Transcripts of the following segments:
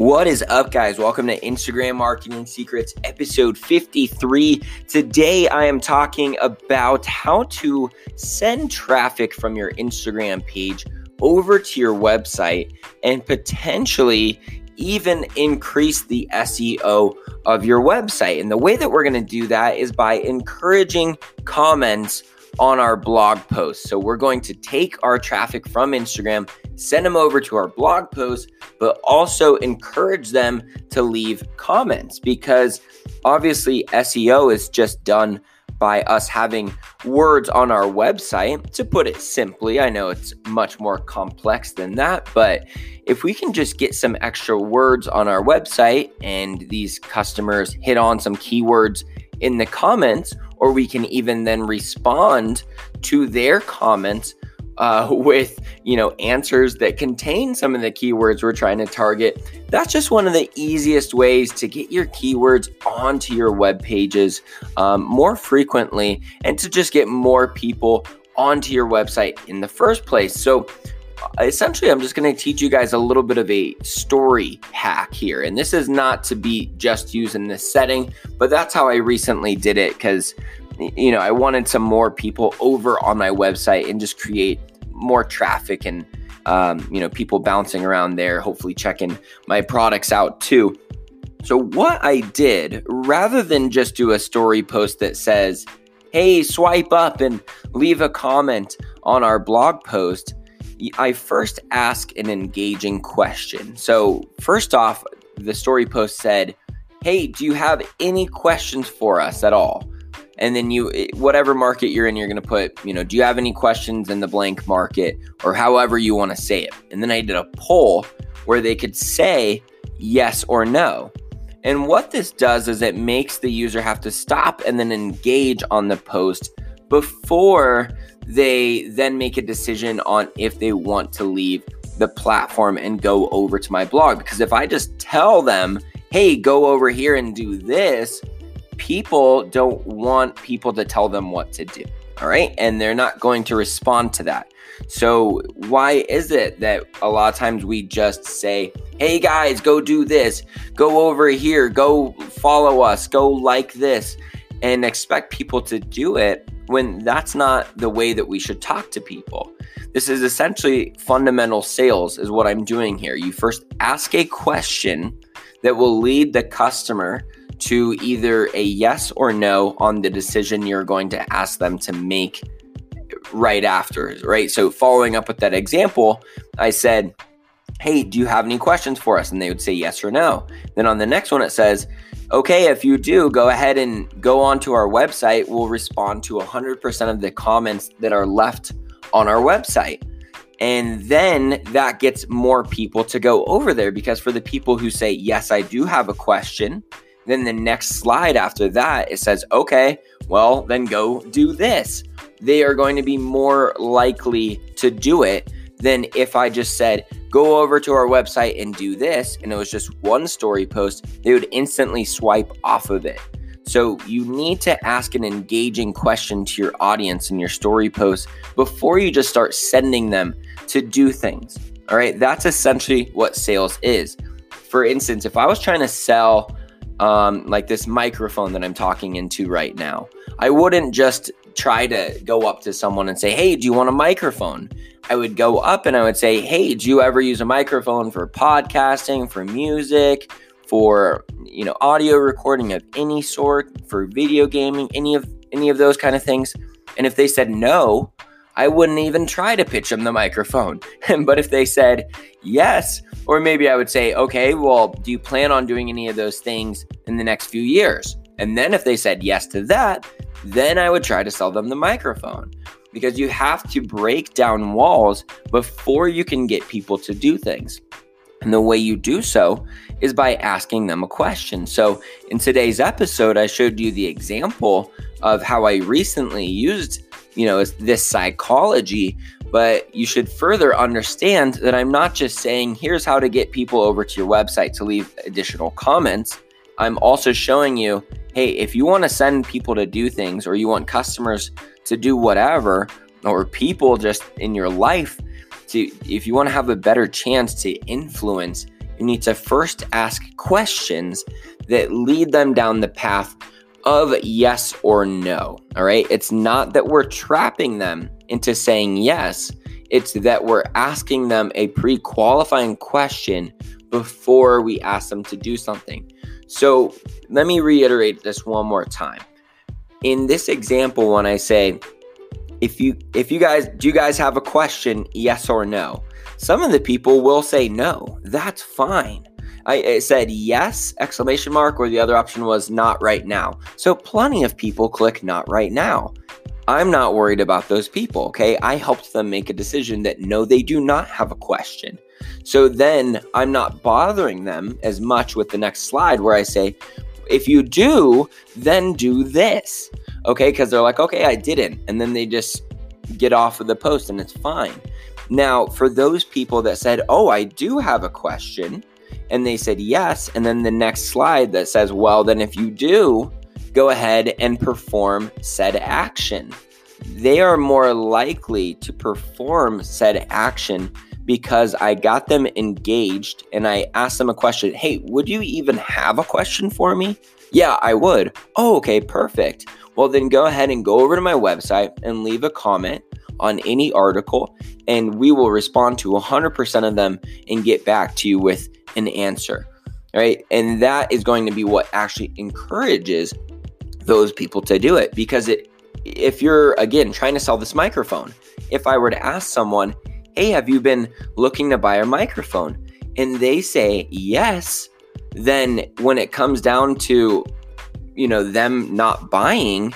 What is up, guys? Welcome to Instagram Marketing Secrets, episode 53. Today, I am talking about how to send traffic from your Instagram page over to your website and potentially even increase the SEO of your website. And the way that we're going to do that is by encouraging comments on our blog posts. So we're going to take our traffic from Instagram, send them over to our blog post, but also encourage them to leave comments because obviously SEO is just done by us having words on our website. To put it simply, I know it's much more complex than that, but if we can just get some extra words on our website and these customers hit on some keywords in the comments, or we can even then respond to their comments uh, with you know answers that contain some of the keywords we're trying to target. That's just one of the easiest ways to get your keywords onto your web pages um, more frequently and to just get more people onto your website in the first place. So essentially i'm just going to teach you guys a little bit of a story hack here. And this is not to be just used in this setting but that's how i recently did it because you know i wanted some more people over on my website and just create more traffic and um, you know people bouncing around there hopefully checking my products out too so what i did rather than just do a story post that says hey swipe up and leave a comment on our blog post I first ask an engaging question. So, first off, the story post said, Hey, do you have any questions for us at all? And then you, whatever market you're in, you're going to put, you know, do you have any questions in the blank market or however you want to say it? And then I did a poll where they could say yes or no. And what this does is it makes the user have to stop and then engage on the post before they then make a decision on if they want to leave the platform and go over to my blog. Because if I just tell them, hey, go over here and do this, people don't want people to tell them what to do. All right. And they're not going to respond to that. So, why is it that a lot of times we just say, hey guys, go do this, go over here, go follow us, go like this, and expect people to do it when that's not the way that we should talk to people. This is essentially fundamental sales, is what I'm doing here. You first ask a question that will lead the customer to either a yes or no on the decision you're going to ask them to make right after, right? So, following up with that example, I said, Hey, do you have any questions for us? And they would say yes or no. Then on the next one, it says, Okay, if you do, go ahead and go onto our website. We'll respond to 100% of the comments that are left on our website. And then that gets more people to go over there because for the people who say, Yes, I do have a question, then the next slide after that, it says, Okay, well, then go do this. They are going to be more likely to do it than if I just said, go over to our website and do this, and it was just one story post, they would instantly swipe off of it. So you need to ask an engaging question to your audience in your story posts before you just start sending them to do things. All right, that's essentially what sales is. For instance, if I was trying to sell um, like this microphone that I'm talking into right now, I wouldn't just try to go up to someone and say, Hey, do you want a microphone? I would go up and I would say, Hey, do you ever use a microphone for podcasting, for music, for you know, audio recording of any sort, for video gaming, any of any of those kind of things? And if they said no, I wouldn't even try to pitch them the microphone. but if they said yes, or maybe I would say, okay, well, do you plan on doing any of those things in the next few years? And then if they said yes to that, then I would try to sell them the microphone because you have to break down walls before you can get people to do things. And the way you do so is by asking them a question. So, in today's episode, I showed you the example of how I recently used, you know, is this psychology, but you should further understand that I'm not just saying, here's how to get people over to your website to leave additional comments. I'm also showing you hey, if you want to send people to do things or you want customers to do whatever, or people just in your life to, if you want to have a better chance to influence you need to first ask questions that lead them down the path of yes or no. All right. It's not that we're trapping them into saying yes, it's that we're asking them a pre qualifying question before we ask them to do something. So let me reiterate this one more time. In this example, when I say, if you if you guys do you guys have a question yes or no some of the people will say no that's fine I, said yes exclamation mark or the other option was not right now. So plenty of people click not right now. I'm not worried about those people okay? I helped them make a decision that no they do not have a question. So then i'm not bothering them as much with the next slide where i say if you do then do this okay? Because they're like okay i didn't. And then they just get off of the post and it's fine. Now for those people that said oh i do have a question and they said yes and then the next slide that says well then if you do go ahead and perform said action they are more likely to perform said action because I got them engaged and I asked them a question. Hey, would you even have a question for me? Yeah, I would. Oh, okay, perfect. Well, then go ahead and go over to my website and leave a comment on any article, and we will respond to 100% of them and get back to you with an answer. Right. And that is going to be what actually encourages those people to do it because it, if you're again trying to sell this microphone, if I were to ask someone, Hey, have you been looking to buy a microphone? And they say yes, then when it comes down to you know them not buying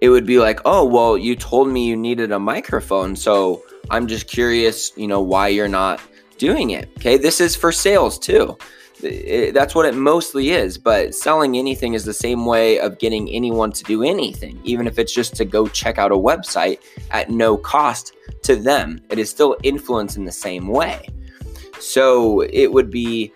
it would be like oh well you told me you needed a microphone so i'm just curious you know why you're not doing it okay this is for sales too it, that's what it mostly is but selling anything is the same way of getting anyone to do anything even if it's just to go check out a website at no cost to them it is still influence in the same way so it would be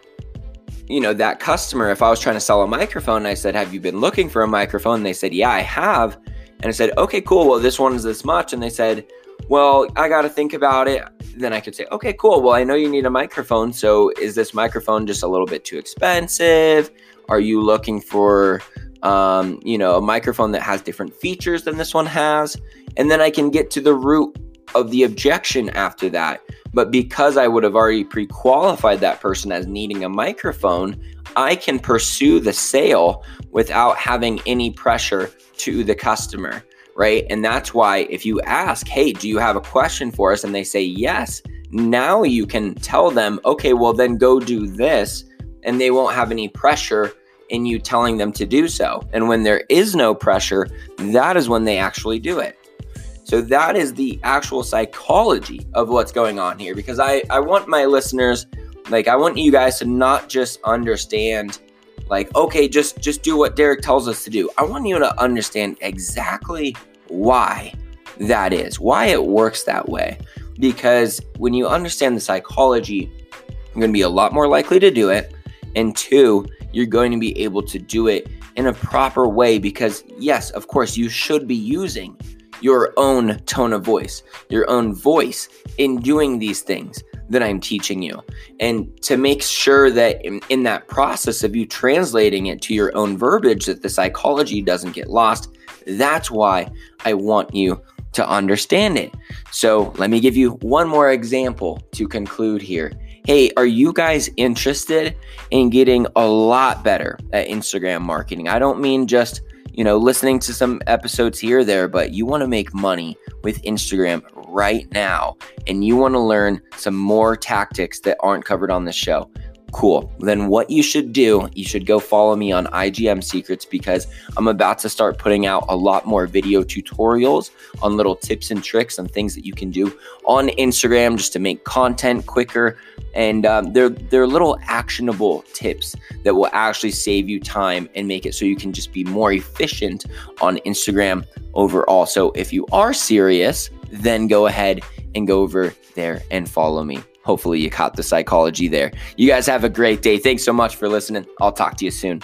you know, that customer, if I was trying to sell a microphone, and I said, Have you been looking for a microphone? They said, Yeah, I have. And I said, Okay, cool. Well, this one is this much. And they said, Well, I got to think about it. Then I could say, Okay, cool. Well, I know you need a microphone. So is this microphone just a little bit too expensive? Are you looking for, um, you know, a microphone that has different features than this one has? And then I can get to the root of the objection after that. But because I would have already pre qualified that person as needing a microphone, I can pursue the sale without having any pressure to the customer, right? And that's why if you ask, hey, do you have a question for us? And they say yes, now you can tell them, okay, well, then go do this. And they won't have any pressure in you telling them to do so. And when there is no pressure, that is when they actually do it. So that is the actual psychology of what's going on here because I, I want my listeners, like I want you guys to not just understand like, okay, just just do what Derek tells us to do. I want you to understand exactly why that is, why it works that way. Because when you understand the psychology, you're going to be a lot more likely to do it. And two, you're going to be able to do it in a proper way because, yes, of course, you should be using your own tone of voice, your own voice in doing these things that I'm teaching you. And to make sure that in, in, that process of you translating it to your own verbiage, that the psychology doesn't get lost, that's why I want you to understand it. So let me give you one more example to conclude here. Hey, are you guys interested in getting a lot better at Instagram marketing? I don't mean just you know, listening to some episodes here or there, but you want to make money with Instagram right now and you want to learn some more tactics that aren't covered on this show. Cool. Then what you should do, you should go follow me on IGM Secrets because I'm about to start putting out a lot more video tutorials on little tips and tricks and things that you can do on Instagram just to make content quicker. And um, they're they're little actionable tips that will actually save you time and make it so you can just be more efficient on Instagram overall. So if you are serious, then go ahead and go over there and follow me. Hopefully, you caught the psychology there. You guys have a great day. Thanks so much for listening. I'll talk to you soon.